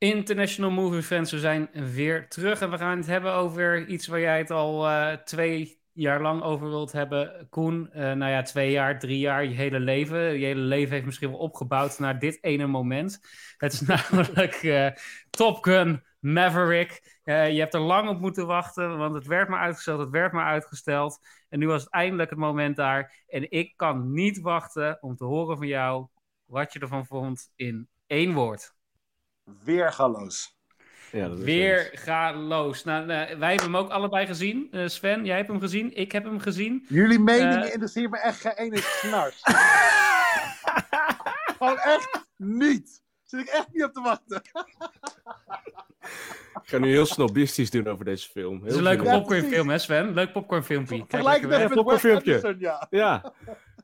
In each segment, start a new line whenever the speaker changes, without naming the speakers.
International Movie Friends, we zijn weer terug en we gaan het hebben over iets waar jij het al uh, twee jaar lang over wilt hebben. Koen, uh, nou ja, twee jaar, drie jaar, je hele leven. Je hele leven heeft misschien wel opgebouwd naar dit ene moment. Het is namelijk uh, Top Gun Maverick. je hebt er lang op moeten wachten, want het werd maar uitgesteld, het werd maar uitgesteld. En nu was het eindelijk het moment daar. En ik kan niet wachten om te horen van jou wat je ervan vond in één woord.
Weergaloos.
Ja, Weergaloos. Nou, nou, wij hebben hem ook allebei gezien. Uh, Sven, jij hebt hem gezien. Ik heb hem gezien.
Jullie meningen uh, interesseert me echt geen ene snars. Gewoon echt niet. Zit ik echt niet op te wachten.
ik ga nu heel snobistisch doen over deze film. Heel
het is een leuke popcornfilm, hè Sven? Leuk popcornfilmpje.
Vergelijk het met popcornfilmpje.
Ja. ja.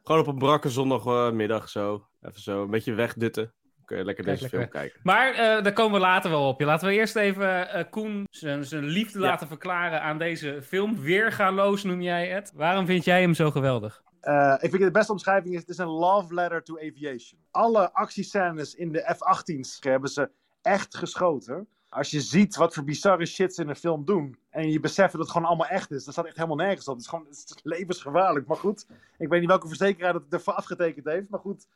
Gewoon op een brakke zondagmiddag zo. Even zo een beetje wegdutten kun je lekker deze film kijken.
Maar uh, daar komen we later wel op. Laten we eerst even uh, Koen zijn, zijn liefde ja. laten verklaren aan deze film. Weergaloos noem jij het. Waarom vind jij hem zo geweldig?
Uh, ik vind de beste omschrijving is: het is een love letter to aviation. Alle actiescènes in de F-18's hebben ze echt geschoten. Als je ziet wat voor bizarre shit ze in een film doen. en je beseft dat het gewoon allemaal echt is. dan staat echt helemaal nergens op. Het is gewoon het is levensgevaarlijk. Maar goed, ik weet niet welke verzekeraar dat het ervoor afgetekend heeft. Maar goed,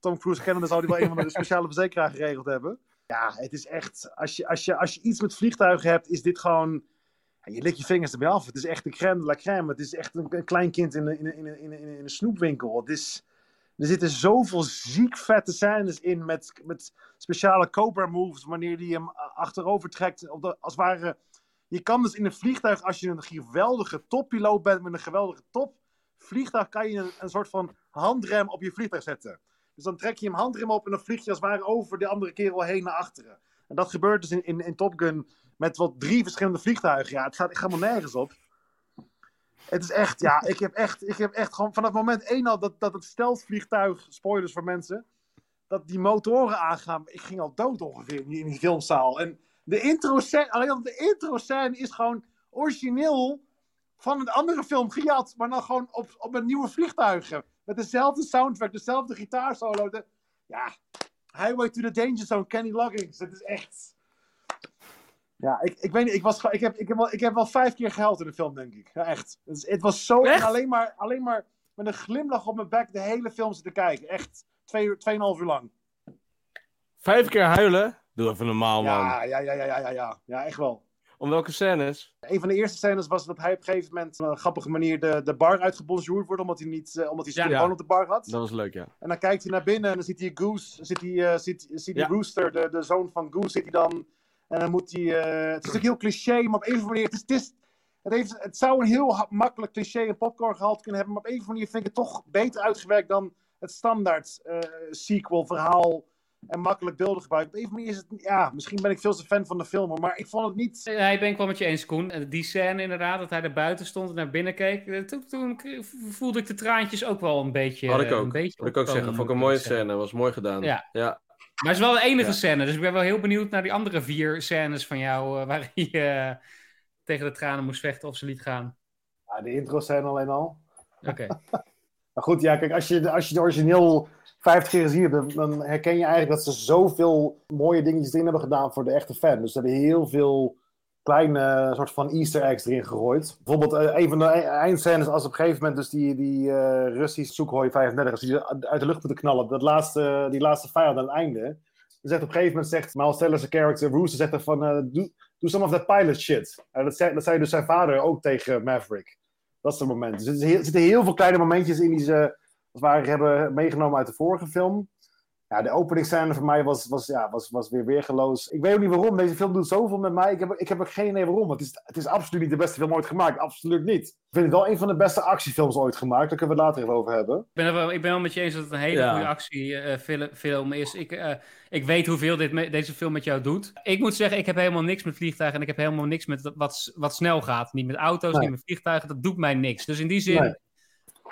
Tom Cruise kennen, dan zou hij wel een van de speciale verzekeraar geregeld hebben. Ja, het is echt, als je, als je, als je iets met vliegtuigen hebt, is dit gewoon, je lik je vingers erbij af. Het is echt de crème de la crème. Het is echt een, een klein kind in, in, in, in, in, een snoepwinkel. Het is, er zitten zoveel ziek vette scènes in met, met speciale cobra moves, wanneer die hem achterover trekt. als ware, je kan dus in een vliegtuig, als je een geweldige toppiloot bent met een geweldige top, vliegtuig kan je een, een soort van handrem op je vliegtuig zetten. Dus dan trek je hem handrem op en dan vlieg je als het ware over de andere kerel heen naar achteren. En dat gebeurt dus in, in, in Top Gun met wat drie verschillende vliegtuigen. Ja, het gaat echt helemaal nergens op. Het is echt, ja, ik heb echt, ik heb echt gewoon vanaf moment één al dat, dat het steltvliegtuig, spoilers voor mensen, dat die motoren aangaan. Ik ging al dood ongeveer in die, filmzaal. En de intro scène, alleen al de intro scène is gewoon origineel van een andere film gejat, maar dan gewoon op, op een nieuwe vliegtuigen. Met dezelfde soundtrack, dezelfde gitaarsolo. De, ja, Highway to the Danger Zone, Kenny Loggins. Het is echt... Ja, ik, ik weet niet, ik, was, ik, heb, ik, heb wel, ik heb wel vijf keer gehuild in de film, denk ik. Ja, echt. Het, was zo... Alleen maar, alleen maar met een glimlach op mijn bek de hele film zitten kijken. Echt, twee, tweeënhalf uur lang.
Vijf keer huilen? Doe even normaal, man.
Ja, ja, ja, ja, ja, ja, ja, echt wel.
Om welke scènes?
Een van de eerste scènes was dat hij op een gegeven moment op een grappige manier de, de bar uitgebonjourd wordt, omdat hij niet, uh, omdat hij ja, op de bar had.
Dat was leuk, ja.
En dan kijkt hij naar binnen en dan ziet hij Goose, ziet hij, uh, ziet, ziet die Rooster, de, de zoon van Goose, zit hij dan. En dan moet hij, uh, het is ook heel cliché, maar op een of andere manier, het, is, het, is, het, heeft, het zou een heel makkelijk cliché en popcorn gehaald kunnen hebben, maar op een of andere manier vind ik het toch beter uitgewerkt dan het standaard sequel verhaal en makkelijk beelden gebruikt. Op een manier is het, ja, misschien ben ik veel te fan van de film, maar ik vond het niet...
Hij ben ik wel met je eens, Koen. Die scène inderdaad, dat hij er buiten stond en naar binnen keek, eh, toen, toen voelde ik de traantjes ook wel een beetje...
Had ik ook.
Een beetje
Had ik ook zeggen, vond ik een mooie scène, was mooi gedaan.
Ja.
ja.
Maar het is wel de enige scène, dus ik ben wel heel benieuwd naar die andere vier scènes van jou, uh, waar hij uh, tegen de tranen moest vechten of ze liet gaan.
Ja, de intro scène alleen al.
Oké.
maar goed, ja, kijk, als je, als je de origineel 50 keer gezien hebt, dan herken je eigenlijk dat ze zoveel mooie dingetjes erin hebben gedaan voor de echte fan. Dus ze hebben heel veel kleine soort van easter eggs erin gegooid. Bijvoorbeeld uh, een van de e-, eindscènes als op een gegeven moment dus die, die uh, Russische Sukhoi 35 als die uit de lucht moeten knallen. Dat laatste, die laatste vijand aan het einde. Dan zegt op een gegeven moment zegt Miles Teller's character Rooster zegt er van uh, do some of that pilot shit. dat, zei, dat zei dus zijn vader ook tegen Maverick. Dat is het moment. Dus er zitten heel veel kleine momentjes in die ze als we hebben meegenomen uit de vorige film. Ja, de openingsscène voor mij was, was, ja, was, was weer weergeloos. Ik weet ook niet waarom. Deze film doet zoveel met mij. Ik heb, ik heb er geen idee waarom. Het is, het is absoluut niet de beste film ooit gemaakt. Absoluut niet. Ik vind het wel een van de beste actiefilms ooit gemaakt. Daar kunnen we het later even over hebben. Ik
ben, wel, ik ben wel met je eens dat het een hele goede actiefilm uh, is. Ik, uh, ik weet hoeveel dit deze film met jou doet. Ik moet zeggen, ik heb helemaal niks met vliegtuigen. En ik heb helemaal niks met wat, wat snel gaat. Niet met auto's, niet met vliegtuigen. Dat doet mij niks. Dus in die zin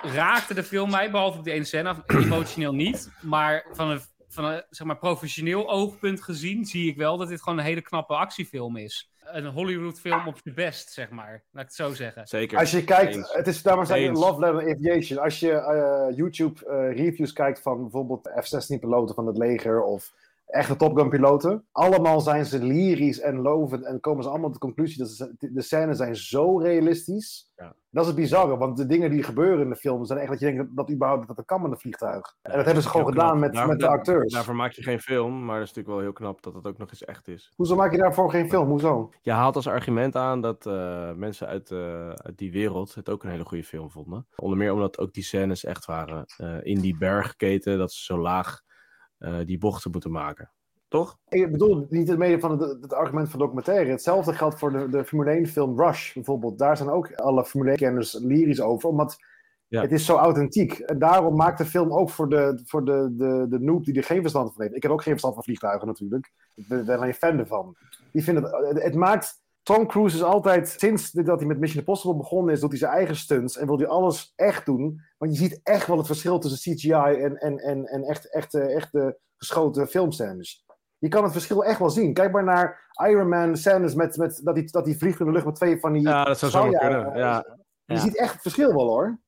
raakte de film mij, behalve op die ene scène, emotioneel niet. Maar van een, van een zeg maar, professioneel oogpunt gezien zie ik wel dat dit gewoon een hele knappe actiefilm is. Een Hollywood-film op je best, zeg maar. Laat ik het zo zeggen.
Zeker.
Als je kijkt, het is daarom zijn Love Letter Aviation. Als je uh, YouTube uh, reviews kijkt van bijvoorbeeld F-16-piloten van het leger of echte Top Gun piloten. Allemaal zijn ze lyrisch en lovend en komen ze allemaal tot de conclusie dat ze, de scènes zijn zo realistisch.
Ja.
Dat is het bizarre, want de dingen die gebeuren in de film zijn echt dat je denkt dat, dat überhaupt dat er kan met een vliegtuig. en dat hebben ze gewoon gedaan
knap.
met,
Daar-
met de acteurs.
Daarvoor maak je geen film, maar dat is natuurlijk wel heel knap dat het ook nog eens echt is.
Hoezo maak je daarvoor geen film? Hoezo?
Je haalt als argument aan dat eh, mensen uit, eh, uit die wereld het ook een hele goede film vonden. Onder meer omdat ook die scènes echt waren. eh, in die bergketen, dat ze zo laag die bochten moeten maken. Toch?
Ik bedoel niet het mede van het, het argument van documentaire. Hetzelfde geldt voor de, de Formule 1 film Rush bijvoorbeeld. Daar zijn ook alle Formule 1-kenners lyrisch over, omdat
Ja.
het is zo authentiek. En daarom maakt de film ook voor de, voor de, de, de noob die er geen verstand van heeft. Ik heb ook geen verstand van vliegtuigen natuurlijk. Ik ben ben alleen fan ervan. Die vinden het, het, maakt... Tom Cruise is altijd, sinds dat hij met Mission Impossible begonnen is, doet hij zijn eigen stunts en wil hij alles echt doen. Want je ziet echt wel het verschil tussen CGI en, en, en, en echt, echte, echte geschoten filmscènes. Je kan het verschil echt wel zien. Kijk maar naar Iron Man scènes met, met dat, hij, dat hij vliegt in de lucht met twee van die...
Ja, dat zou
straaljaren.
kunnen. Ja.
Je
Ja.
ziet echt het verschil wel hoor.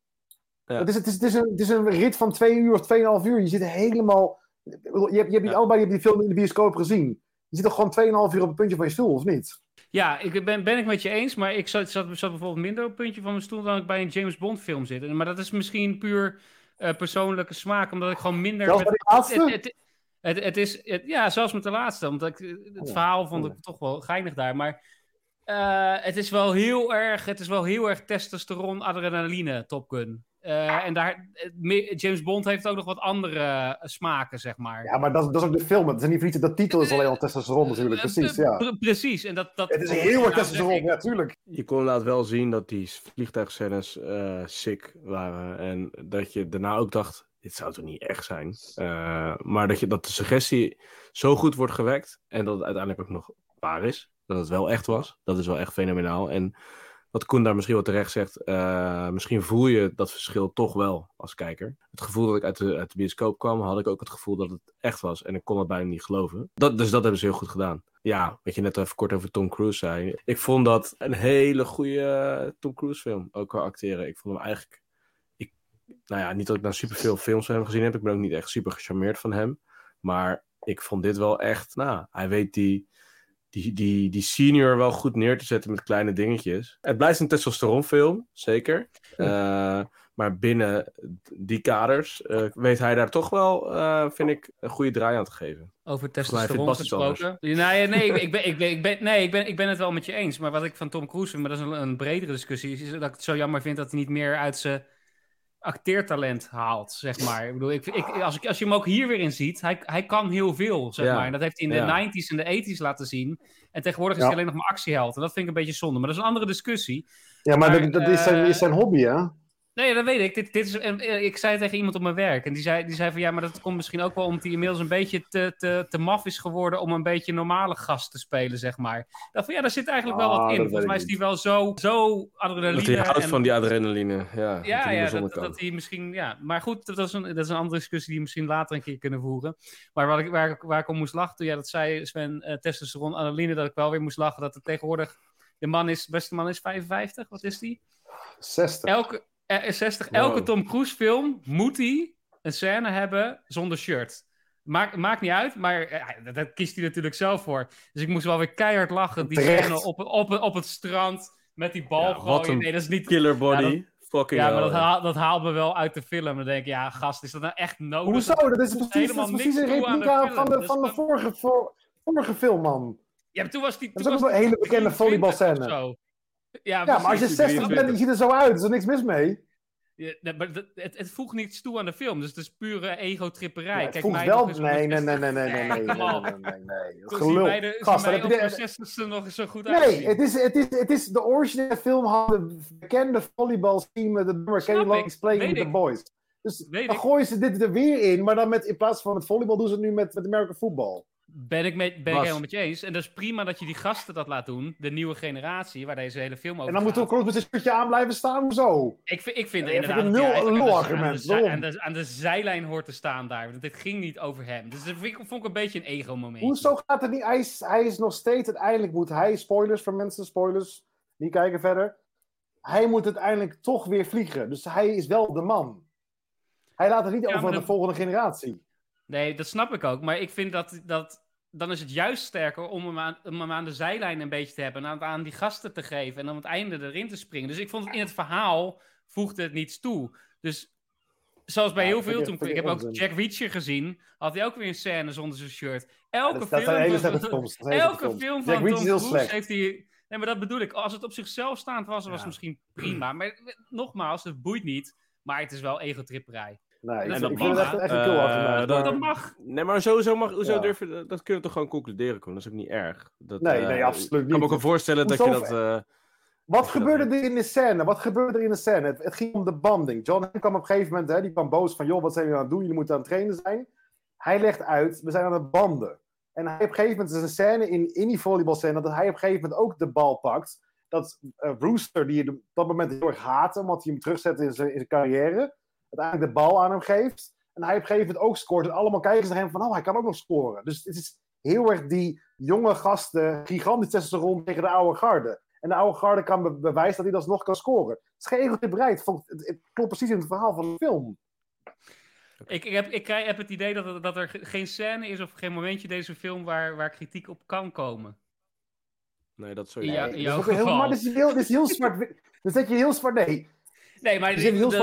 Ja.
Het, is, het, is, het, is een, het is een rit van twee uur of tweeënhalf uur. Je zit helemaal... Je hebt, je hebt die,
Ja.
allebei je hebt die film in de bioscoop gezien. Je zit toch gewoon tweeënhalf uur op het puntje van je stoel, of niet?
Ja, ik ben, ben ik met je eens, maar ik zat, zat, zat bijvoorbeeld minder op het puntje van mijn stoel dan ik bij een James Bond film zit. Maar dat is misschien puur eh, persoonlijke smaak, omdat ik gewoon minder...
Zelfs bij
met-
die laatste?
het, het, het, het is, het- ja, zelfs met de laatste, omdat ik, het
Oh,
verhaal vond
oh.
ik toch wel geinig daar, maar eh, het is wel heel erg, het is wel heel erg testosteron, adrenaline, Top Gun. Eh, en daar, James Bond heeft ook nog wat andere eh, smaken, zeg maar.
Ja, maar dat, dat is ook de film. Het is niet voor iets, dat titel is alleen al testosteron natuurlijk.
Eh,
Precies,
pre-
ja.
pre- precies, en dat... dat
Het is heel erg testosteron,
zeg ik-
ja, tuurlijk.
Je kon inderdaad wel zien dat die vliegtuigscènes eh sick waren. En dat je daarna ook dacht, dit zou toch niet echt zijn. Eh, maar dat, je, dat de suggestie zo goed wordt gewekt. En dat het uiteindelijk ook nog waar is. Dat het wel echt was. Dat is wel echt fenomenaal. En wat Koen daar misschien wel terecht zegt. eh, misschien voel je dat verschil toch wel als kijker. Het gevoel dat ik uit de, uit de bioscoop kwam, had ik ook het gevoel dat het echt was. En ik kon het bijna niet geloven. Dat, dus dat hebben ze heel goed gedaan. Ja, wat je net even kort over Tom Cruise zei. Ik vond dat een hele goede eh, Tom Cruise film. Ook qua acteren. Ik vond hem eigenlijk... Nou ja, niet dat ik nou superveel films van hem gezien heb. Ik ben ook niet echt super gecharmeerd van hem. Maar ik vond dit wel echt... Nou, hij weet die, die, die, die senior wel goed neer te zetten met kleine dingetjes. Het blijft een testosteronfilm, zeker. Eh, maar binnen die kaders eh, weet hij daar toch wel, eh, vind ik, een goede draai aan te geven.
Over testosteron gesproken. Nee, nee, nee, ik ben, ik, ben, ik, ben, nee ik, ben, ik ben het wel met je eens. Maar wat ik van Tom Cruise vind, maar dat is een, een bredere discussie, is dat ik het zo jammer vind dat hij niet meer uit zijn acteertalent haalt, zeg maar. Ik bedoel, ik, ik, als, ik, als je hem ook hier weer in ziet, hij, hij kan heel veel, zeg
Ja.
maar. En dat heeft hij in de
Ja.
90s en de 80s laten zien. En tegenwoordig is
Ja.
hij alleen nog maar actieheld. En dat vind ik een beetje zonde. Maar dat is een andere discussie.
Ja, maar,
Maar,
dat, dat is, zijn,
eh,
is zijn hobby, hè?
Nee, dat weet ik. Dit, dit is, en, eh, ik zei het tegen iemand op mijn werk. En die zei, die zei van ja, maar dat komt misschien ook wel omdat hij inmiddels een beetje te, te, te maf is geworden om een beetje normale gast te spelen, zeg maar. Ik dacht van ja, daar zit eigenlijk wel
Ah,
wat in.
dat
Volgens mij is hij wel zo, zo adrenaline.
Dat hij houdt
en-
van die adrenaline. Ja, dat
ja,
hij
ja dat, dat hij misschien. Ja. Maar goed, dat is, een, dat is een andere discussie die we misschien later een keer kunnen voeren. Maar wat ik, waar, ik- waar ik om moest lachen, toen jij dat zei, Sven, eh testosteron, adrenaline, dat ik wel weer moest lachen dat het tegenwoordig. De man is, de beste man is 55, wat is die?
60.
Elke, 60,
Wow.
elke Tom Cruise film moet hij een scène hebben zonder shirt. Maakt, maakt niet uit, maar eh, dat, dat kiest hij natuurlijk zelf voor. Dus ik moest wel weer keihard lachen. Die
Terecht.
scène op, op, op het strand met die bal
Ja,
gooien. Nee, dat is niet...
Killer body.
Ja,
Fucking
Ja, maar dat, haal- dat haalt me wel uit de film. Dan denk ik, ja, gast, is dat nou echt nodig?
Hoezo? Dat is precies, dat is precies een
de
replica
film.
van de, van de vorige, vorige film, man.
Ja, maar toen was die...
Dat is ook
was
een hele bekende
23
volleybalscène.
Ja,
maar als je
precies.
60 bent en je ziet er zo uit, is er niks mis mee.
Ja, nee, maar het, het voegt niets toe aan de film. Dus het is pure ego-tripperij.
Ja, het
Kijk,
voegt
mij
wel... Nee, nee, nee,
60
nee, nee, nee, nee, nee, nee, nee, nee. Is gelul.
wij de-
Gast, heb
op
je
de
de-
60ste nog eens zo goed
Nee,
uitzien.
het is, het, is, het is de originele film had de bekende volleybalteam met de nummer Kenny Loggins playing with the boys. Dus dan gooien ze dit er weer in, maar dan met, in plaats van met volleybal doen ze het nu met, met American football.
Ben ik, met, ben ik helemaal met je eens. En dat is prima dat je die gasten dat laat doen. De nieuwe generatie, waar deze hele film over
En dan moet
gaat.
Tom Cruise met zijn shirtje aan blijven staan, hoezo?
Ik vind, ik vind
Ja,
inderdaad
vind een nul-
aan de-
een
aan de,
lul-argument.
zij-
Waarom?
aan, de, aan de zijlijn hoort te staan daar. Want dit ging niet over hem. Dus dat vind ik, vond ik een beetje een ego-moment.
Hoezo gaat het niet? Hij is, hij is nog steeds, uiteindelijk moet hij, spoilers voor mensen, spoilers, niet kijken verder. Hij moet uiteindelijk toch weer vliegen. Dus hij is wel de man. Hij laat het niet
Ja,
over aan de volgende generatie.
Nee, dat snap ik ook. Maar ik vind dat, dat dan is het juist sterker om hem, aan, om hem aan de zijlijn een beetje te hebben. En aan, aan die gasten te geven. En aan het einde erin te springen. Dus ik vond het in het verhaal voegde het niets toe. Dus zoals bij
Ja,
heel veel.
ik-
Toen, ik
ik
heb ook. Jack Reacher gezien. Had hij ook weer een scène zonder zijn shirt. Elke
dat,
film. van-
dat
Elke film van
Jack
Tom Cruise heeft hij... Nee, maar dat bedoel ik. Als het op zichzelf staand was, was
Ja.
het misschien prima. Maar nogmaals, het boeit niet. Maar het is wel egotripperij.
Nee, ik,
En
vind-
dat
ik vind het echt, echt een
Eh,
kill argument.
dat-
Dat mag.
Nee, maar sowieso mag, hoezo
Ja.
durf je, dat- dat kun je toch gewoon concluderen, Koen? Dat is ook niet erg. Dat,
Nee,
eh,
nee, absoluut
Ik kan me
niet.
ook wel voorstellen dat je dat... eh,
Wat gebeurde er in de scène? Wat gebeurde er in de scène? Het, het ging om de banding. John Hamm kwam op een gegeven moment, hè, die kwam boos van, joh, wat zijn jullie aan het doen? Jullie moeten aan het trainen zijn. Hij legt uit, we zijn aan het banden. En hij op een gegeven moment, er is een scène in, in die volleybalscène, dat hij op een gegeven moment ook de bal pakt. Dat eh Rooster, die je op dat moment heel erg haatte, omdat hij hem terugzet in zijn, in zijn carrière, uiteindelijk de bal aan hem geeft. En hij op een gegeven moment ook scoort. En allemaal kijken ze naar hem van, oh, hij kan ook nog scoren. Dus het is heel erg die jonge gasten, gigantisch testosteron tegen de oude garde. En de oude garde kan be- bewijzen dat hij dat nog kan scoren. Het is geen. Het, vond- het, het klopt precies in het verhaal van de film.
Ik, ik, heb, ik krijg- heb het idee dat er, dat er ge- geen scène is of geen momentje in deze film waar, waar kritiek op kan komen.
nee, dat
Ja,
sowieso.
dat
jouw
ook heel,
geval.
maar dit is heel, dit is heel zwart. Dan zet je heel zwart. Nee.
Nee, maar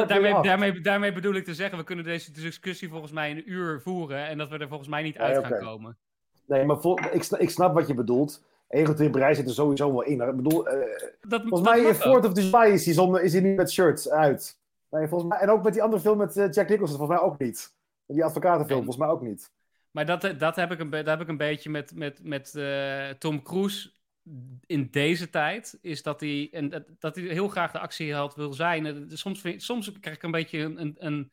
daarmee, daarmee, daarmee bedoel ik te zeggen, we kunnen deze discussie volgens mij een uur voeren en dat we er volgens mij niet uit gaan komen.
nee, maar ik, sna- ik snap wat je bedoelt. Egotripperij zit er sowieso wel in. Ik bedoel, eh,
Dat,
volgens
dat
mij in. Fort of the July is hij, zonder, is hij niet met shirts uit. Nee, volgens mij, en ook met die andere film met eh, Jack Nicholson, volgens mij ook niet. Die advocatenfilm,
Nee.
volgens mij ook niet.
Maar dat, dat, heb ik een, dat heb ik een beetje met, met, met eh, Tom Cruise in deze tijd. Is dat hij, en dat, hij heel graag de actieheld wil zijn. Soms, vind, soms krijg ik een beetje een, een, een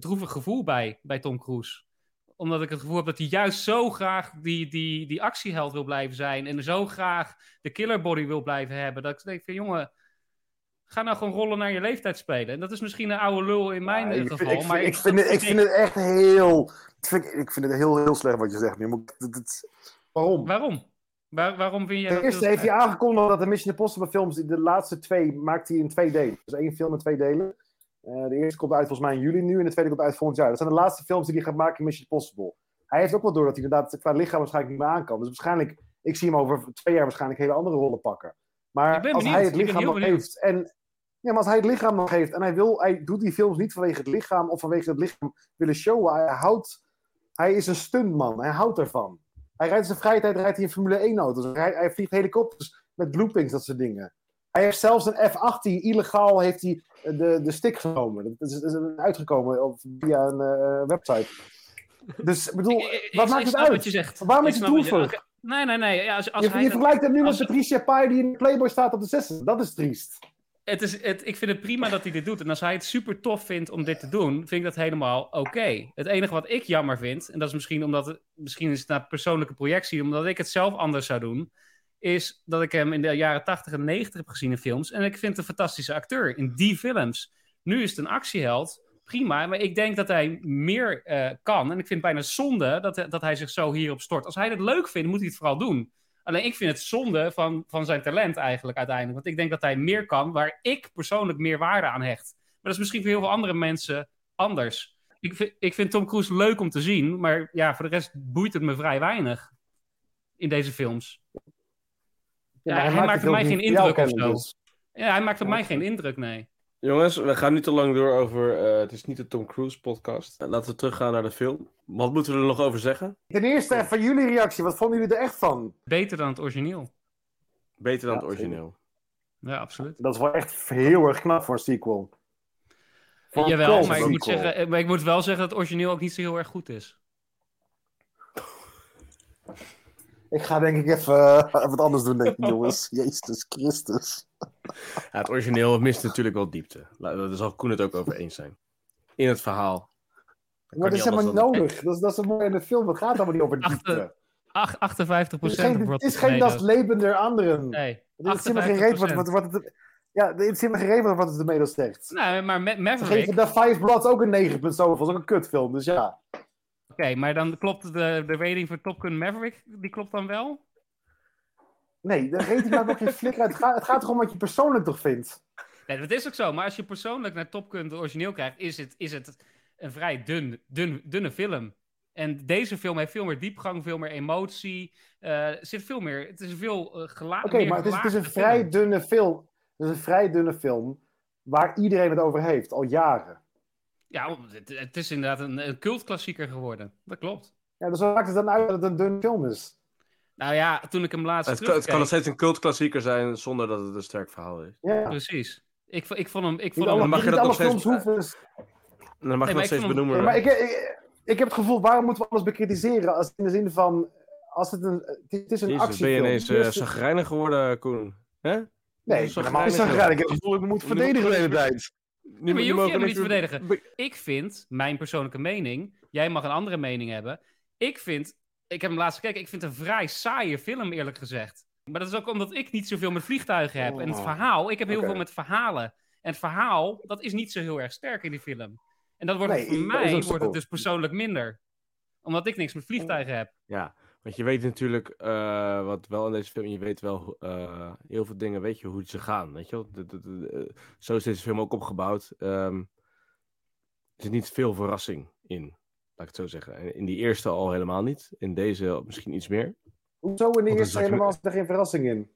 droevig gevoel bij, bij Tom Cruise. Omdat ik het gevoel heb dat hij juist zo graag die, die, die actieheld wil blijven zijn. En zo graag de killerbody wil blijven hebben. Dat ik denk van jongen, ga nou gewoon rollen naar je leeftijd spelen. En dat is misschien een oude lul in mijn
Ja, ik,
geval.
vind, ik,
maar
vind, ik, vind het, ik vind het echt heel... Ik vind, ik vind het heel, heel slecht wat je zegt nu. het- het- Waarom?
Waarom? Waar, waarom vind jij
Ten
dat
eerste
heel
heeft hij aangekondigd dat de Mission Impossible films, de laatste twee, maakt hij in twee delen. Dus één film in twee delen. Eh, de eerste komt uit volgens mij in juli nu en de tweede komt uit volgend jaar. Dat zijn de laatste films die hij gaat maken in Mission Impossible. Hij heeft ook wel door dat hij inderdaad qua lichaam waarschijnlijk niet meer aan kan. Dus waarschijnlijk, ik zie hem over twee jaar waarschijnlijk hele andere rollen pakken. Maar als
benieuwd,
hij het lichaam nog heeft en ja, maar als hij het lichaam nog heeft en hij wil, hij doet die films niet vanwege het lichaam of vanwege het lichaam willen showen. Hij houdt, hij is een stuntman. Hij houdt ervan. Hij rijdt in zijn vrije tijd rijdt hij in Formule 1 auto's. Hij, hij vliegt helikopters met loopings, dat soort dingen. Hij heeft zelfs een F-18 illegaal heeft hij de, de stick genomen. Dat is, is uitgekomen op- via een eh, website. Dus ik bedoel,
Ik-
wat
ik-
maakt
ik
het uit?
wat je zegt.
Waarom is het
oké. Nee, nee, nee. Ja, als, als
je,
hij
je vergelijkt hem nu
als-
met Patricia Pai die in de Playboy staat op de zesde. Dat is triest.
Het is, het, ik vind het prima dat hij dit doet. En als hij het super tof vindt om dit te doen, vind ik dat helemaal oké. Het enige wat ik jammer vind, en dat is misschien omdat het, misschien is naar persoonlijke projectie, omdat ik het zelf anders zou doen, is dat ik hem in de jaren 80 en 90 heb gezien in films. En ik vind een fantastische acteur in die films. Nu is het een actieheld. Prima, maar ik denk dat hij meer eh, kan. En ik vind het bijna zonde dat, dat hij zich zo hierop stort. Als hij het leuk vindt, moet hij het vooral doen. Alleen ik vind het zonde van, van zijn talent eigenlijk uiteindelijk. Want ik denk dat hij meer kan waar ik persoonlijk meer waarde aan hecht. Maar dat is misschien voor heel veel andere mensen anders. Ik vind, ik vind Tom Cruise leuk om te zien, maar ja, voor de rest boeit het me vrij weinig in deze films. Ja, hij maakt op mij geen indruk of zo.
dus.
Ja, hij maakt op mij geen indruk, nee.
Jongens, we gaan niet te lang door over. eh, het is niet de Tom Cruise podcast. Eh, Laten we teruggaan naar de film. Wat moeten we er nog over zeggen?
Ten eerste even jullie reactie. Wat vonden jullie er echt van?
Beter dan het origineel.
Beter dan
Ja,
het origineel.
Ja, absoluut.
Dat is wel echt heel erg knap voor een sequel. Voor
Jawel, maar ik, moet zeggen, maar ik moet wel zeggen dat het origineel ook niet zo heel erg goed is.
Ik ga denk ik even eh, wat anders doen, denk ik, jongens. Jezus Christus.
Ja, het origineel mist natuurlijk wel diepte. Daar zal Koen het ook over eens zijn. In het verhaal.
Maar dat is helemaal niet nodig. Dat is, dat is een mooi in de film. Het gaat allemaal niet over diepte.
Ach, 58
Het is
procent
geen, het is geen das Leben der anderen.
Nee,
Het is helemaal geen reet wat, wat, wat het... Ja, het is helemaal geen reet wat het ermee zegt.
Nee, maar Ma-
Ze
Maverick...
geven The Five Bloods ook een 9 punt zoveel. Dat is ook een kutfilm, dus ja.
Oké, maar dan klopt de, de rating voor Top Gun Maverick, die klopt dan wel?
Nee, de rating maakt ook geen flikker uit. Het gaat, het gaat toch om wat je persoonlijk toch vindt.
Nee, dat is ook zo. Maar als je persoonlijk naar Top Gun origineel krijgt, is het, is het een vrij dun, dun, dunne film. En deze film heeft veel meer diepgang, veel meer emotie. eh, er zit veel meer. Het is een veel uh, geladen.
Oké, maar het is, het is een vrij dunne film. Het is een vrij dunne film waar iedereen het over heeft, al jaren.
Ja, het, het is inderdaad een, een cultklassieker geworden. Dat klopt.
Ja, dus maakt het dan uit dat het een dunne film is?
Nou ja, toen ik hem laatst
Het, kan- het kan nog steeds een cultklassieker zijn zonder dat het een sterk verhaal is.
Ja.
Precies. Ik, ik vond hem... Ik vond hem
mag je dat nog steeds-
hoeven.
Dan mag je
Nee,
nog steeds benoemen.
Maar ik, ik, ik heb het gevoel, waarom moeten we alles bekritiseren? Als in de zin van, als het een, het is een
Jezus, ben
actiefilm.
je ineens
Het
uh, zagrijnig geworden, Koen? Hè?
nee, ik ben helemaal niet graag. Ik heb het gevoel, ik me moet verdedigen de hele tijd.
Nu,
maar je hoeft je helemaal niet te verdedigen. Ik vind, mijn persoonlijke mening, jij mag een andere mening hebben. Ik vind, ik heb hem laatst gekeken, ik vind het een vrij saaie film eerlijk gezegd. Maar dat is ook omdat ik niet zoveel met vliegtuigen heb. En het
Oh.
verhaal, ik heb heel veel met verhalen. En het verhaal, dat is niet zo heel erg sterk in die film. En dat wordt
Nee,
voor mij wordt het dus persoonlijk minder. Omdat ik niks met vliegtuigen heb.
Ja, want je weet natuurlijk uh, wat wel in deze film, je weet wel uh, heel veel dingen, weet je hoe ze gaan, weet je wel. De, de, de, de, zo is deze film ook opgebouwd. Um, er zit niet veel verrassing in, laat ik het zo zeggen. In die eerste al helemaal niet, in deze misschien iets meer.
Hoezo in de
Want
eerste
zat
helemaal zit er geen verrassing in?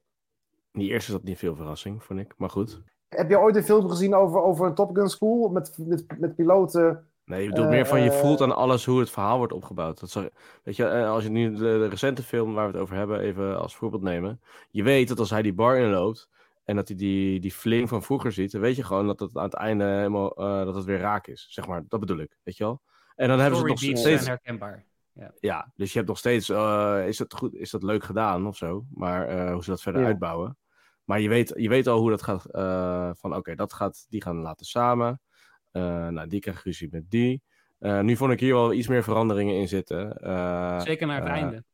In die eerste zat niet veel verrassing, vond ik, maar goed.
Heb je ooit een film gezien over, over een Top Gun school met, met, met piloten?
Nee, je bedoelt meer van je
eh,
voelt aan alles hoe het verhaal wordt opgebouwd. Dat zag, weet je, eh, als je nu de, de recente film waar we het over hebben even als voorbeeld nemen. Je weet dat als hij die bar inloopt en dat hij die, die fling van vroeger ziet, dan weet je gewoon dat het aan het einde helemaal, eh, dat het weer raak is. Zeg maar, dat bedoel ik, weet je wel. En dan hebben ze nog steeds...
zijn herkenbaar.
Ja, dus je hebt nog steeds, eh, is, dat goed, is dat leuk gedaan of zo, maar eh, hoe ze dat verder
Ja.
uitbouwen. Maar je weet, je weet al hoe dat gaat, eh, van oké, dat gaat, die gaan laten samen. Eh, nou, die krijgt ruzie met die. Eh, nu vond ik hier wel iets meer veranderingen in zitten. Eh,
Zeker naar het einde.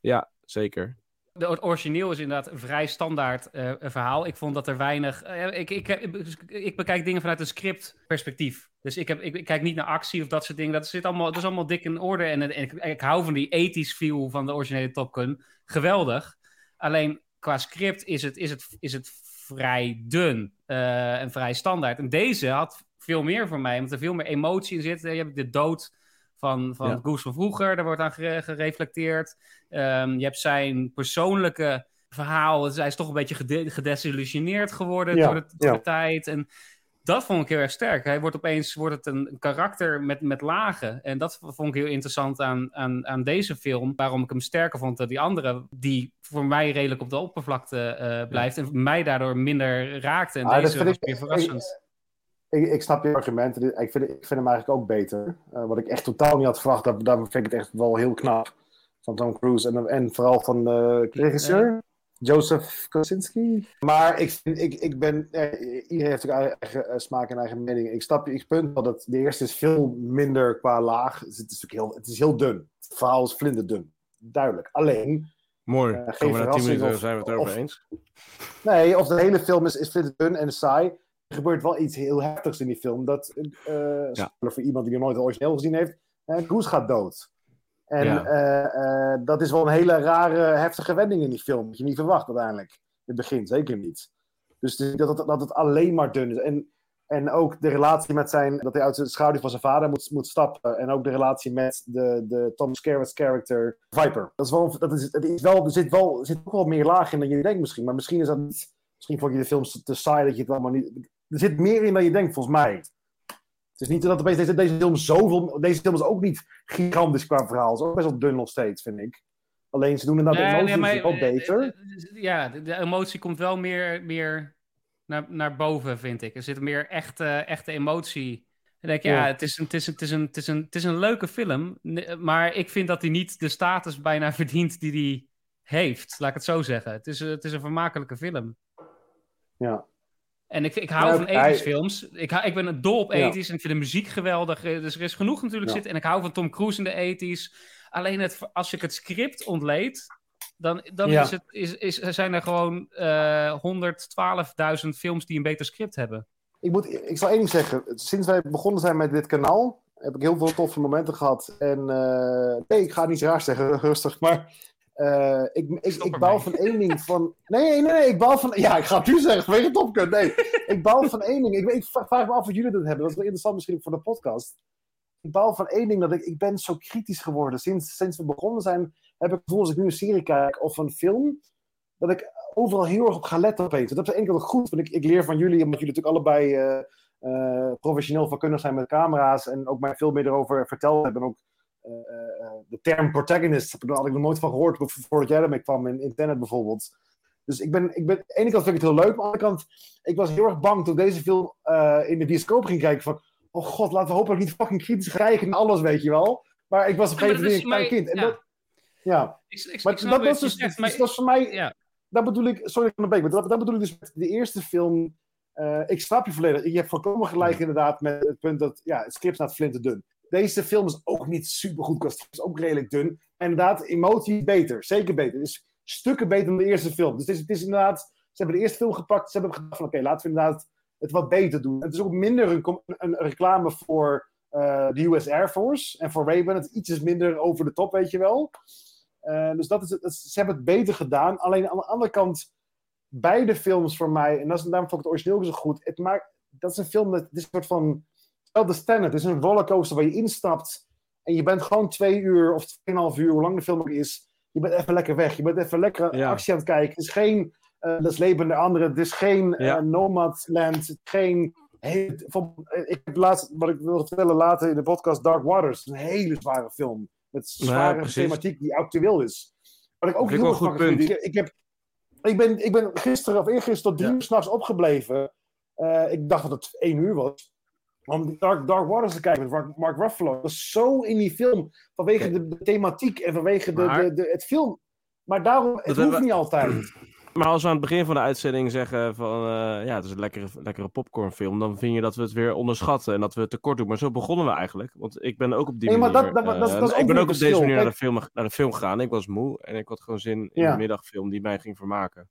Ja, zeker.
De, het origineel is inderdaad een vrij standaard eh, verhaal. Ik vond dat er weinig. ik, ik, ik, ik bekijk dingen vanuit een scriptperspectief. Dus ik, heb, ik, ik kijk niet naar actie of dat soort dingen. Dat, zit allemaal, dat is allemaal dik in orde. En, en ik, ik hou van die 80s feel van de originele Top Gun. Geweldig. Alleen qua script is het, is het, is het vrij dun eh, en vrij standaard. En deze had veel meer voor mij, omdat er veel meer emotie in zit. Je hebt de dood van, van
Ja.
Goose van vroeger, daar wordt aan gere- gereflecteerd. Ehm, je hebt zijn persoonlijke verhaal. Dus hij is toch een beetje gede- gedesillusioneerd geworden
Ja,
door, de, door
ja.
de tijd. En dat vond ik heel erg sterk. Hij wordt opeens wordt het een karakter met, met lagen. En dat vond ik heel interessant aan, aan, aan deze film. Waarom ik hem sterker vond dan die andere. Die voor mij redelijk op de oppervlakte eh, blijft. En mij daardoor minder raakte. En
Ah, dat
deze was weer verrassend.
Ik, ik snap je argumenten. Ik vind, ik vind hem eigenlijk ook beter. Eh, wat ik echt totaal niet had verwacht, daar, daar vind ik het echt wel heel knap. Van Tom Cruise en, en vooral van de regisseur, Joseph Kosinski. Maar ik, ik, ik ben, eh, iedereen heeft ook eigen eh, smaak en eigen mening. Ik snap je, ik punt wel dat de eerste is veel minder qua laag. Het is, natuurlijk heel, het is heel dun. Het verhaal is vlinderdun. Duidelijk. Alleen,
Mooi.
Eh, geen
Gaan we na minuten
of-
zijn we het erover
of-
eens.
Nee, of de hele film is, is dun en saai. Er gebeurt wel iets heel heftigs in die film. Dat,
Ja.
voor iemand die nog nooit het origineel gezien heeft, Goose gaat dood. En
Ja.
eh, eh, dat is wel een hele rare, heftige wending in die film. Dat je niet verwacht uiteindelijk. In het begin, zeker niet. Dus dat het, dat het alleen maar dun is. En, en ook de relatie met zijn, dat hij uit de schaduw van zijn vader moet, moet stappen. En ook de relatie met de, de Tom Skerritt's character, Viper. Dat is wel, dat is, het is wel, er zit, wel, zit ook wel meer laag in dan je denkt misschien. Maar misschien is dat niet, misschien vond je de films te saai dat je het allemaal niet... Er zit meer in dan je denkt, volgens mij. Het is niet dat opeens deze, deze film zoveel... Deze film is ook niet gigantisch qua verhaal. Het is ook best wel dun nog steeds, vind ik. Alleen ze doen inderdaad
Nee,
emoties
nee, maar,
wel
eh,
beter.
eh, eh, Ja, de, emotie komt wel meer, meer naar, naar boven, vind ik. Er zit meer echte, echte emotie. Dan denk je, ja,
Ja.
het, is een, het, is een, het, is een, het, is een, het is een leuke film. Maar ik vind dat hij niet de status bijna verdient die hij heeft. Laat ik het zo zeggen. Het is, het is een vermakelijke film.
Ja.
En ik, ik hou
Ja,
van 80s films. Ik, ik ben dol op
Ja.
80s en ik vind de muziek geweldig. Eh, Dus er is genoeg natuurlijk
Ja.
zitten. En ik hou van Tom Cruise in de 80s. Alleen het, als ik het script ontleed, dan, dan is het, is, is, zijn er gewoon eh 112.000 films die een beter script hebben.
Ik, moet, ik zal één ding zeggen. Sinds wij begonnen zijn met dit kanaal, heb ik heel veel toffe momenten gehad. En eh, nee, ik ga niet raar zeggen, rustig. Maar eh, ik, ik,
Stop
ik bouw van één ding van... Nee, nee, nee, ik bouw van... Ja, ik ga het nu zeggen, vanwege Top Gun. Nee, ik bouw van één ding. Ik, ik vraag me af of jullie dat hebben. Dat is wel interessant misschien voor de podcast. ik baal van één ding, dat ik, ik ben zo kritisch geworden. Sinds, sinds we begonnen zijn, heb ik het gevoel als ik nu een serie kijk of een film, dat ik overal heel erg op ga letten opeens. Dat is enkel goed, want ik, ik leer van jullie, omdat jullie natuurlijk allebei uh, uh, professioneel vakkundig zijn met camera's en ook mij veel meer erover verteld hebben. En ook de term protagonist, heb ik, had ik nog nooit van gehoord voordat jij ermee kwam in internet bijvoorbeeld. Dus ik ben, ik ben, aan de ene kant vind ik het heel leuk, maar aan de andere kant, ik was heel erg bang toen deze film in de bioscoop ging kijken van, oh god, laten we ik niet fucking kritisch kijken naar alles, weet je wel. Maar ik was op een gegeven moment een klein kind. En ja. Dat, ja.
Ik, ik,
maar
ik
dat was dus,
zegt,
dat is voor mij, ja. dat bedoel ik, sorry van de beek, maar dat, dat bedoel ik dus met de eerste film. Uh, ik snap je volledig. Je hebt volkomen gelijk inderdaad met het punt dat ja, het script staat flinte dun. Deze film is ook niet super goed, het is ook redelijk dun. En inderdaad, emotie beter, zeker beter. Het is stukken beter dan de eerste film. Dus het is, het is inderdaad, ze hebben de eerste film gepakt, ze hebben gedacht van oké, laten we inderdaad het wat beter doen. Het is ook minder een, een reclame voor uh, de US Air Force en voor Ray-Ban. Het iets minder over de top, weet je wel. Uh, dus dat is het, ze hebben het beter gedaan. Alleen aan de andere kant, beide films voor mij, en dat is, daarom vond ik het origineel zo goed. Het maakt, dat is een film met dit soort van. Wel de standard. Het is een rollercoaster waar je instapt. En je bent gewoon twee uur of tweeënhalf uur, hoe lang de film ook is. Je bent even lekker weg. Je bent even lekker
Ja.
actie aan het kijken. Het is geen uh, Les Leben der Anderen. Het is geen
Ja.
uh, Nomadland. Geen. Heel, van, eh, ik heb laatst, wat ik wil vertellen later in de podcast, Dark Waters. Een hele zware film. Met zware thematiek die actueel is. Wat ik ook heel
goed
vind. Ik, ik, heb, ik, ben, ik ben gisteren of eergisteren tot drie uur s'nachts opgebleven. Eh, ik dacht dat het één uur was. Om Dark, Dark Waters te kijken met Mark, Mark Ruffalo. Ik was zo in die film. Vanwege de, de thematiek en vanwege de,
Maar-
de, de, het film. Maar daarom, het hoeft
we-
niet altijd.
Maar als we aan het begin van de uitzending zeggen van eh, ja, het is een lekkere, lekkere popcornfilm, dan vind je dat we het weer onderschatten en dat we het tekort doen. Maar zo begonnen we eigenlijk. Want ik ben ook op die
Nee, maar
manier.
dat- dat- dat
eh,
dat is ook
ik ben ook op deze manier naar de, film, naar de film gegaan. Ik was moe en ik had gewoon zin in
Ja.
een middagfilm die mij ging vermaken.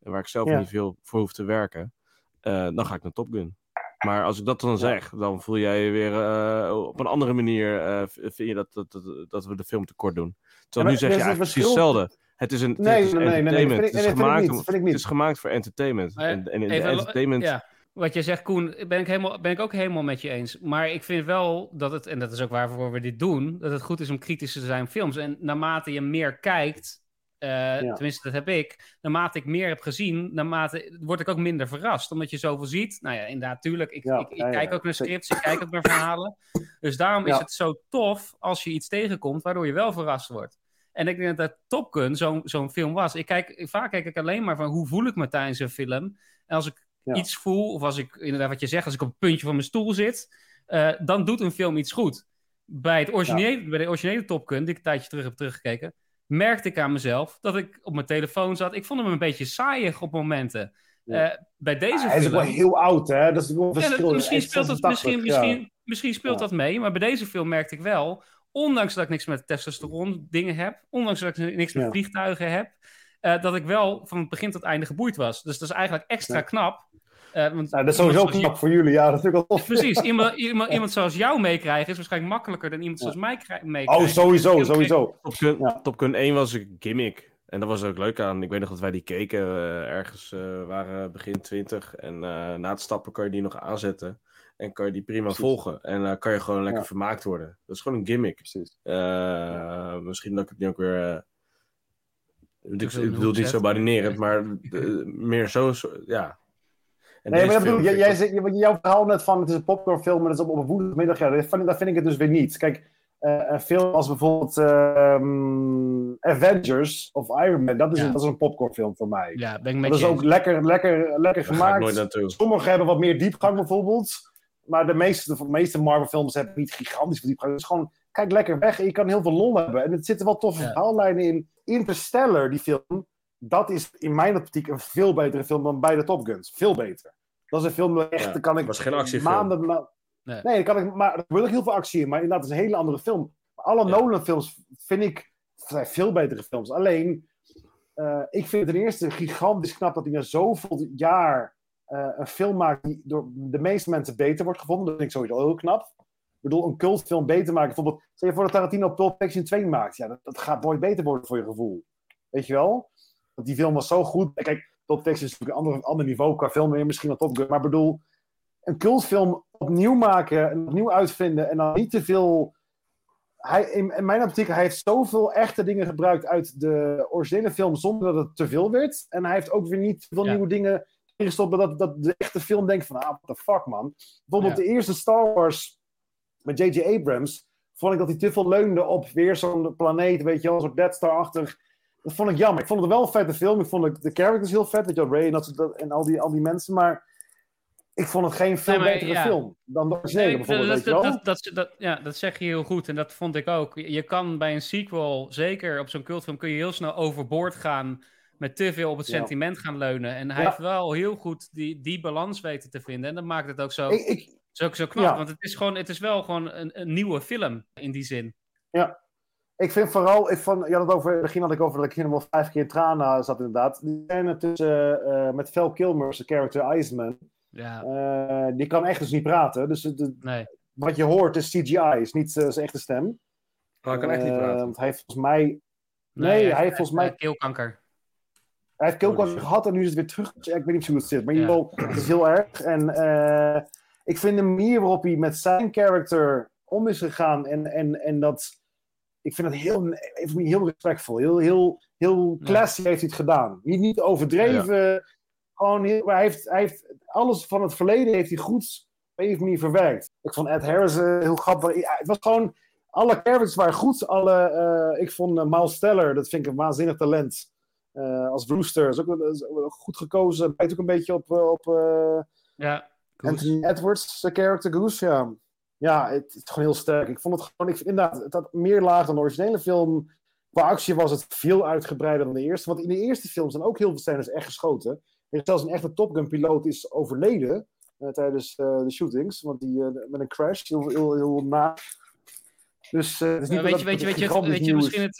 En waar ik zelf
Ja.
niet veel voor hoef te werken. Eh, dan ga ik naar Top Gun. Maar als ik dat dan zeg, dan voel jij je weer eh, op een andere manier. eh, vind je dat, dat, dat, dat we de film tekort doen. Terwijl
Ja,
nu zeg je eigenlijk precies hetzelfde. Het is een het is
nee, nee, nee, nee,
entertainment. Het is gemaakt
niet,
om-. Het is gemaakt voor entertainment. En, en in de
even-
entertainment.
Ja, wat je zegt, Koen, ben ik, helemaal, ben ik ook helemaal met je eens. Maar ik vind wel dat het, en dat is ook waarvoor we dit doen, dat het goed is om kritisch te zijn op films. En naarmate je meer kijkt, eh, tenminste dat heb ik, naarmate ik meer heb gezien, naarmate word ik ook minder verrast. Omdat je zoveel ziet. Nou ja, inderdaad, tuurlijk. Ik,
Ja,
ik, ik
ja, ja,
kijk ook naar scripts, ik kijk ook naar verhalen. Dus daarom is het zo tof als je iets tegenkomt waardoor je wel verrast wordt. En ik denk dat Top Gun zo'n zo'n film was. Ik kijk, vaak kijk ik alleen maar van hoe voel ik me tijdens een film. En als ik iets voel, of als ik, inderdaad wat je zegt, als ik op het puntje van mijn stoel zit, eh, dan doet een film iets goed. Bij, het originele, bij de originele Top Gun, die ik een tijdje terug heb teruggekeken, merkte ik aan mezelf dat ik op mijn telefoon zat. Ik vond hem een beetje saaiig op momenten.
Ja.
Eh, bij deze
Hij is ook
film...
wel heel oud, hè? Dat is wel
Ja, dat- misschien speelt, dat,
86,
misschien,
ja.
misschien, misschien speelt
Ja.
dat mee, maar bij deze film merkte ik wel, ondanks dat ik niks met testosteron dingen heb, ondanks dat ik niks met vliegtuigen heb, eh, dat ik wel van het begin tot einde geboeid was. Dus dat is eigenlijk extra knap. Eh, want
Nou, dat is sowieso knap voor jullie, ja. Dat is natuurlijk wel tof.
je- Precies, iemand, iemand, iemand zoals jou meekrijgen is waarschijnlijk makkelijker dan iemand
Ja.
zoals mij krij- meekrijgen.
Oh, sowieso, sowieso.
Top Gun,
Ja.
Top Gun 1 was een gimmick. En dat was ook leuk aan. Ik weet nog dat wij die keken. eh, ergens eh, waren begin 20. En eh, na het stappen kan je die nog aanzetten. En kan je die prima
Precies.
volgen. En eh, kan je gewoon lekker
Ja.
vermaakt worden. Dat is gewoon een gimmick.
Precies.
Eh, Misschien dat ik het nu ook weer. ik, bedoel niet zo
zet.
badinerend, maar meer zo, zo- ja.
Nee, maar bedoel, jij, jij, jouw verhaal net van het is een popcornfilm en dat is op, op een woensdagmiddag. Ja, dat, vind, dat vind ik het dus weer niet. Kijk, eh, een film als bijvoorbeeld ehm, Avengers of Iron Man, dat is,
Ja.
een, dat is een popcornfilm voor mij.
Ja, ben ik met
dat is ook lekker, lekker, lekker
daar
gemaakt. Sommigen hebben wat meer diepgang bijvoorbeeld. Maar de meeste, de meeste Marvel-films hebben niet gigantisch veel diepgang. Het is gewoon, kijk lekker weg en je kan heel veel lol hebben. En het zitten wel toffe
Ja.
verhaallijnen in. Interstellar, die film, dat is in mijn optiek een veel betere film dan beide Top Guns. Veel beter. Dat is een film waar echt,
Ja,
kan ik
was geen actiefilm.
maanden... ma-
Nee.
nee, daar kan ik, maar er gebeurt ook heel veel actie in. Maar inderdaad, het is een hele andere film. Alle
Ja.
Nolan-films vind ik zijn veel betere films. Alleen, eh, ik vind het ten eerste gigantisch knap dat hij na zoveel jaar eh, een film maakt die door de meeste mensen beter wordt gevonden. Dat vind ik sowieso heel knap. Ik bedoel, een cultfilm beter maken. Bijvoorbeeld, stel je voor dat Tarantino Pulp Fiction 2 maakt. Ja, dat, dat gaat nooit beter worden voor je gevoel. Weet je wel? Want die film was zo goed. Kijk, Pulp Fiction is natuurlijk een ander, ander niveau qua film meer misschien dan Top Gun. Maar ik bedoel, een cultfilm opnieuw maken en opnieuw uitvinden en dan niet te veel. Hij, in, in mijn optiek, hij heeft zoveel echte dingen gebruikt uit de originele film zonder dat het te veel werd. En hij heeft ook weer niet veel
Ja.
nieuwe dingen ingestopt, dat, dat de echte film denkt van, ah, what the fuck, man. Bijvoorbeeld
Ja.
de eerste Star Wars met J.J. Abrams, vond ik dat hij te veel leunde op weer zo'n planeet, weet je wel, soort Death Star-achtig. Dat vond ik jammer. Ik vond het wel een vette film. Ik vond de characters heel vet, weet je Ray en, dat, al, die, al die mensen, maar ik vond het geen veel
Nee, maar
betere
ja.
film dan de originele,
Nee,
bijvoorbeeld,
dat,
weet je wel.
dat, dat, dat, ja, dat zeg je heel goed en dat vond ik ook. Je kan bij een sequel, zeker op zo'n cultfilm, kun je heel snel overboord gaan met te veel op het
Ja.
sentiment gaan leunen. En hij
Ja.
heeft wel heel goed die, die balans weten te vinden. En dat maakt het ook zo,
ik, ik,
zo, zo knap.
ja.
Want het is, gewoon, het is wel gewoon een, een nieuwe film in die zin.
Ik vind vooral, ik vond, je had het over, in het begin had ik over dat ik helemaal vijf keer in tranen zat inderdaad. Die scène tussen, eh, met Val Kilmer's character Iceman,
Ja,
eh, die kan echt dus niet praten. Dus
nee.
wat je hoort is CGI, is niet eh, zijn echte stem.
Maar ik kan echt niet praten.
want hij heeft volgens mij, Nee, hij heeft volgens mij-
keelkanker.
hij heeft keelkanker
Oh,
gehad en nu is het weer terug. Ja, ik weet niet hoe het zit, maar in ieder geval, het is heel erg. En eh, ik vind de manier waarop hij met zijn character om is gegaan en, en, en dat, ik vind het heel, heel respectvol, heel, heel, heel
Ja.
classy heeft hij het gedaan. Niet, niet overdreven, gewoon heel, hij heeft, hij heeft alles van het verleden heeft hij goed op een manier verwerkt. Ik vond Ed Harris eh, heel grappig. Ja, het was gewoon, alle characters waren goed. Alle, eh, ik vond eh, Miles Teller, dat vind ik een waanzinnig talent. Als Brewster, is ook, is goed gekozen. Bijt ook een beetje op, op
Ja.
Anthony Edwards, de character Goose. Ja, ja het, het is gewoon heel sterk. Ik vond het gewoon, ik, inderdaad, het had meer laag dan de originele film. Qua actie was het veel uitgebreider dan de eerste. Want in de eerste film zijn ook heel veel scènes echt geschoten. Er is zelfs een echte Top Gun piloot is overleden eh, tijdens eh, de shootings. Want die eh, met een crash, heel, heel, heel na. Dus het is niet
weet je, weet je, weet je, weet je misschien het,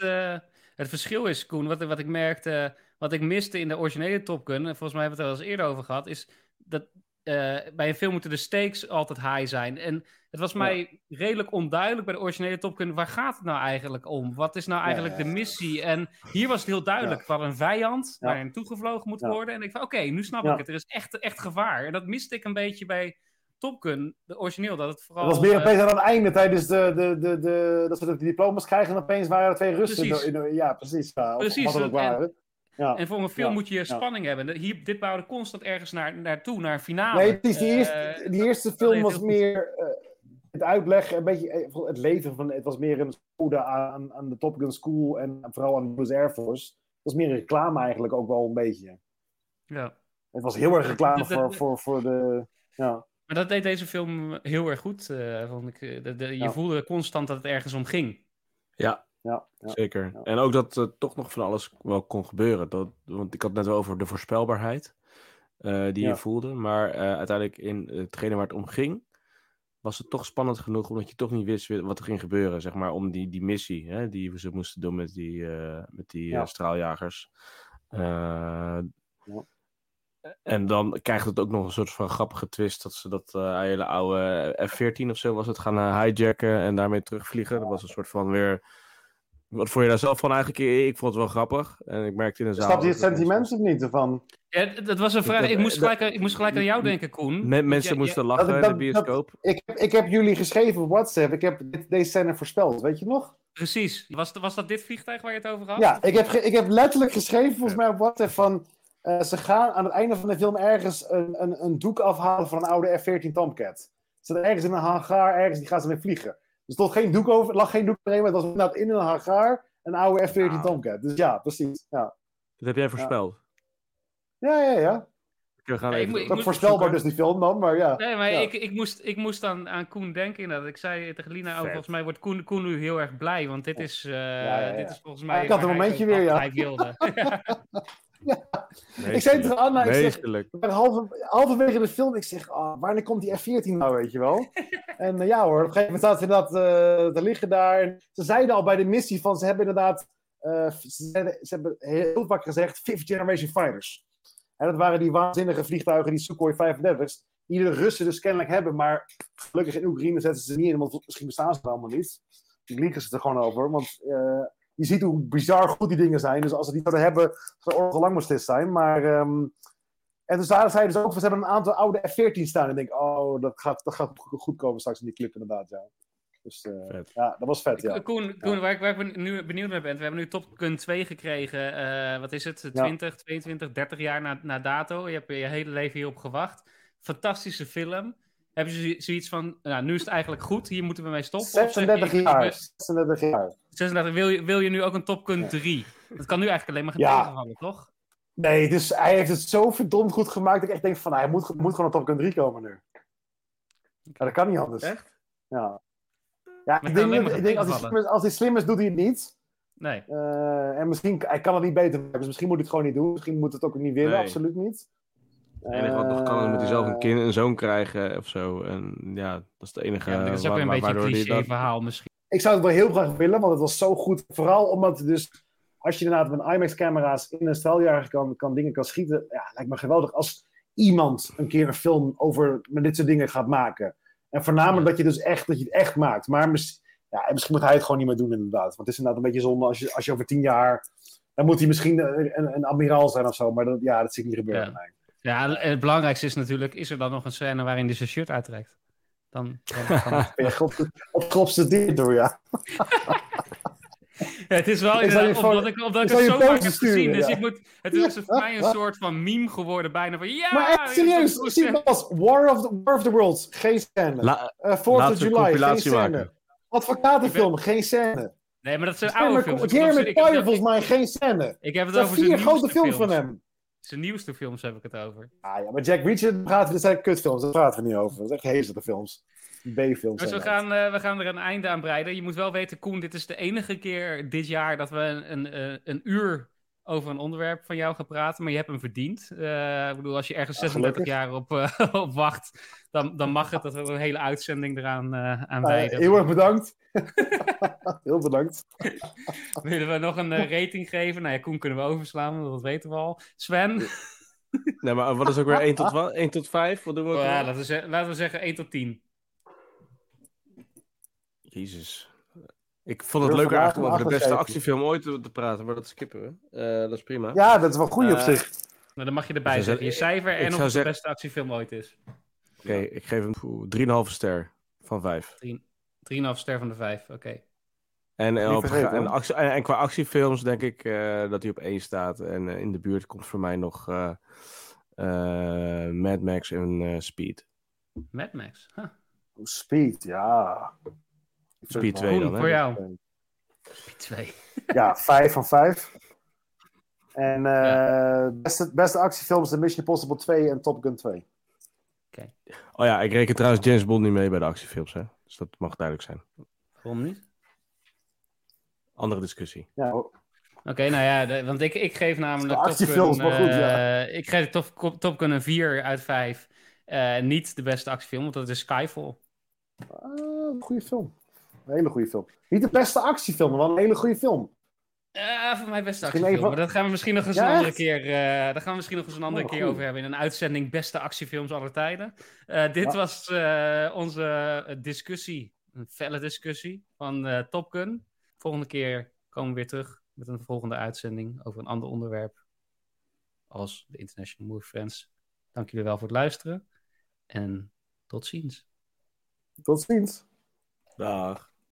het verschil is, Koen, wat, wat ik merkte, wat ik miste in de originele Top Gun, en volgens mij hebben we het er al eens eerder over gehad, is dat eh, bij een film moeten de stakes altijd high zijn. En het was mij redelijk onduidelijk bij de originele Top Gun, waar gaat het nou eigenlijk om? Wat is nou eigenlijk
Ja.
de missie? En hier was het heel duidelijk, hadden een vijand
Ja.
waar je naartoe gevlogen moet worden. En ik van, oké, nu snap ik het, er is echt, echt gevaar. En dat miste ik een beetje bij Top Gun, de origineel, dat het vooral...
Het was meer
eh,
opeens aan het einde, tijdens de, de, de, de, dat ze de diploma's krijgen en opeens waren er twee Russen.
Precies.
in ja, precies. Ja, of
Precies,
Wat ook
en-
waren. Ja.
En voor een film
Ja,
moet je
ja.
spanning hebben. Hier, dit bouwde constant ergens naar, naartoe, naar een finale.
Nee, precies. Die
Eh,
eerste, die eerste
dat
film was meer eh, het uitleggen, een beetje eh, het leven van. Het was meer een ode aan, aan de Top Gun School en vooral aan de US Air Force. Het was meer een reclame eigenlijk ook wel een beetje.
Ja.
Het was heel erg reclame
Dat- dat-
voor, voor, voor de. Ja.
Maar dat deed deze film heel erg goed, eh, vond ik. Eh, de- de- je
Ja.
voelde constant dat het ergens om ging.
Ja,
Ja, ja.
zeker.
Ja.
En ook dat er toch nog van alles wel kon gebeuren. Dat, want ik had het net wel over de voorspelbaarheid eh, die je voelde. Maar eh, uiteindelijk in hetgene waar het om ging, was het toch spannend genoeg omdat je toch niet wist wat er ging gebeuren. Zeg maar om die, die missie hè, die ze moesten doen met die, eh, met die
Ja.
eh, straaljagers. Eh,
Ja.
En dan krijgt het ook nog een soort van grappige twist dat ze dat eh, hele oude F-14 of zo was het gaan eh, hijacken en daarmee terugvliegen. Dat was een soort van weer. Wat vond je daar zelf van eigenlijk? Ik vond het wel grappig. En ik merkte in de zaal.
Snap je het sentiment of niet ervan?
Ja, dat was een vraag. Ik moest
dat-
gelijk, aan- ik moest gelijk aan jou denken, Koen.
Me-
Want
mensen moesten lachen
dat-
in de
dat-
bioscoop.
Ik, heb- ik heb jullie geschreven op WhatsApp. Ik heb dit- deze scène voorspeld, weet je nog?
Precies. Was, was dat dit vliegtuig waar je het over had?
Ja, ik heb, ik heb letterlijk geschreven volgens mij op WhatsApp van... eh, ze gaan aan het einde van de film ergens een, een, een doek afhalen van een oude F-14 Tomcat. Ze zitten ergens in een hangar, ergens, die gaan ze mee vliegen. Er stond geen doek over, er lag geen doek erin, maar het was inderdaad in een hangar een oude F-14
Nou.
Tomcat. Dus ja, precies. Ja,
Dat heb jij voorspeld.
ja, ja. ja.
Ik
even
moet- ik
Dat
moet
voorspelbaar dus die film dan, maar ja.
Nee, maar
Ja.
ik, ik, moest, ik moest aan, aan Koen denken inderdaad. Ik zei tegen Lina, oh,
Vet.
volgens mij wordt Koen, Koen nu heel erg blij, want dit is, eh,
ja, ja.
Dit is volgens mij
ik had een momentje weer, ja.
hij wilde.
Ik zei tegen Anna, ik zeg, halverwege de film, ik zeg, oh, wanneer komt die F-14 nou, weet je wel? en eh, ja hoor, op een gegeven moment zaten ze inderdaad eh, te liggen daar. En ze zeiden al bij de missie van, ze hebben inderdaad, eh, ze, zeiden- ze hebben heel vaak gezegd, fifth generation fighters. En dat waren die waanzinnige vliegtuigen, die Sukhoi 35's, die de Russen dus kennelijk hebben, maar gelukkig in Oekraïne zetten ze ze niet in, want misschien bestaan ze er allemaal niet. Die liegen ze er gewoon over, want je ziet hoe bizar goed die dingen zijn. Dus als ze die zouden hebben, zou al lang beslist zijn. Maar ehm, En toen zeiden zij dus ook, ze hebben een aantal oude F-14 staan. En ik denk, oh, dat gaat, dat gaat goed komen straks in die clip inderdaad, ja. Dus eh, ja, dat was vet, ja.
Koen, Koen waar, ik, waar ik nu benieuwd naar ben, we hebben nu Top Gun 2 gekregen. eh, wat is het? 20, 22, 30 jaar na, na dato. Je hebt je hele leven hierop gewacht. Fantastische film. Heb je zo- zoiets van, nou, nu is het eigenlijk goed, hier moeten we mee stoppen? Of zeg je,
36
ik- ik
jaar.
ben-
36 jaar.
36, wil je, wil je nu ook een Top Gun 3? Dat kan nu eigenlijk alleen maar gaan
Ja.
toch?
Nee, dus hij heeft het zo verdomd goed gemaakt dat ik echt denk van, nou, hij moet, moet gewoon op Top Gun 3 komen nu. Ja, dat kan niet anders.
Echt?
Ja. Ja, ik denk, ik denk als, hij slim is, als hij slim is, doet hij het niet.
Nee.
Eh, en misschien, hij kan het niet beter maken, dus misschien moet hij het gewoon niet doen. Misschien moet het ook niet willen,
Nee.
absoluut niet.
Het enige wat nog kan, is moet hij zelf een, kind, een zoon krijgen of zo. En ja, dat is het enige.
Ja, dat is ook een beetje een
waardoor hij
cliché
dat-
verhaal misschien.
Ik zou het wel heel graag willen, want het was zo goed. Vooral omdat dus, als je inderdaad met IMAX-camera's in een straaljager kan, kan dingen kan schieten. Ja, lijkt me geweldig als iemand een keer een film over met dit soort dingen gaat maken. En voornamelijk dat je dus echt, dat je het echt maakt. Maar mis- ja, en misschien moet hij het gewoon niet meer doen inderdaad. Want het is inderdaad een beetje zonde als je, als je over tien jaar... Dan moet hij misschien een, een, een admiraal zijn of zo. Maar dat, ja, dat zie ik niet gebeuren.
Ja. Ja, het belangrijkste is natuurlijk, is er dan nog een scène waarin hij zijn shirt uittrekt? Dan, dan het.
Ben je geobsedeerd door, ja.
Ja, het is wel
Ik je
omdat ik, omdat
ik
het zo vaak heb
sturen,
gezien. Dus
ja.
ik moet, het is voor mij een soort van meme geworden bijna. Van, ja,
maar echt serieus,
ja,
zie Bas, War of, the, War of the Worlds, geen scène.
La-
Eh 4th
Laten
of
we een
July, geen
compilatie
scène.
maken.
Advocatenfilm, geen scène.
Nee, maar dat zijn oude films. Ik heb
Jeremy Pyre, volgens mij, geen scène.
Ik heb het
Er
over zijn
vier grote films van hem.
Zijn nieuwste films heb ik het over.
Ah ja, maar Jack Reacher, praten we, dat zijn kutfilms, daar praten we niet over. Dat is echt hezige films. B-films.
Dus we
zijn
gaan, eh, we gaan er een einde aan breiden. Je moet wel weten, Koen, dit is de enige keer dit jaar dat we een, een, eh, een uur over een onderwerp van jou gaan praten. Maar je hebt hem verdiend. Eh, ik bedoel, als je ergens
Ja,
36
gelukkig.
jaar op, eh, op wacht, dan, dan mag het dat we een hele uitzending eraan eh aan
ja,
wijden.
heel erg bedankt. heel bedankt.
Willen we nog een rating geven? Nou ja, Koen kunnen we overslaan, want dat weten we al. Sven?
Nee, maar wat is ook weer 1 tot, wa- 1 tot 5? Wat doen we ook
Oh, ja, laten, we laten we zeggen 1 tot 10.
Jezus. Ik vond het leuker eigenlijk om over de beste
78.
actiefilm ooit te, te praten, maar dat skippen we. Eh, dat is prima.
Ja, dat is wel goed op
Eh,
zich.
Nou, dan mag je erbij zeggen. Je cijfer en of het de beste actiefilm ooit is.
Oké, ik geef hem oeh, 3,5 ster van 5.
3,5 ster van de 5, oké.
En, eh,
Niet
op,
vergeten,
en, actie- en, en qua actiefilms denk ik eh, dat hij op 1 staat. En in de buurt komt voor mij nog eh, eh, Mad Max en eh, Speed.
Mad Max. Huh.
Speed, ja.
Speed 2
Koen,
dan, hè?
voor jou. 2.
Ja, 5 van 5. En eh beste, beste actiefilms de Mission Impossible 2 en Top Gun 2.
Oh ja, ik reken trouwens James Bond niet mee bij de actiefilms, hè? Dus dat mag duidelijk zijn.
Waarom niet?
Andere discussie.
Ja.
Oké, nou ja, de- want ik, ik geef namelijk
De actiefilms,
Top Gun,
maar goed,
eh, Ik geef Top, Top Gun een 4 uit 5. Eh, niet de beste actiefilm, want dat is Skyfall.
Een goede film. Een hele goede film. Niet de beste actiefilm, maar wel een hele goede film.
Eh, voor mij beste
Misschien
actiefilm.
even-
Maar dat gaan we misschien nog eens
Ja,
een andere
echt?
keer. eh daar gaan we misschien nog eens een andere
Oh,
keer
goed.
over hebben in een uitzending beste actiefilms aller tijden. Eh, dit
Ja.
was eh, onze discussie, een felle discussie van eh, Top Gun. Volgende keer komen we weer terug met een volgende uitzending over een ander onderwerp als de International Movie Friends. Dank jullie wel voor het luisteren en tot ziens.
Tot ziens.
Dag.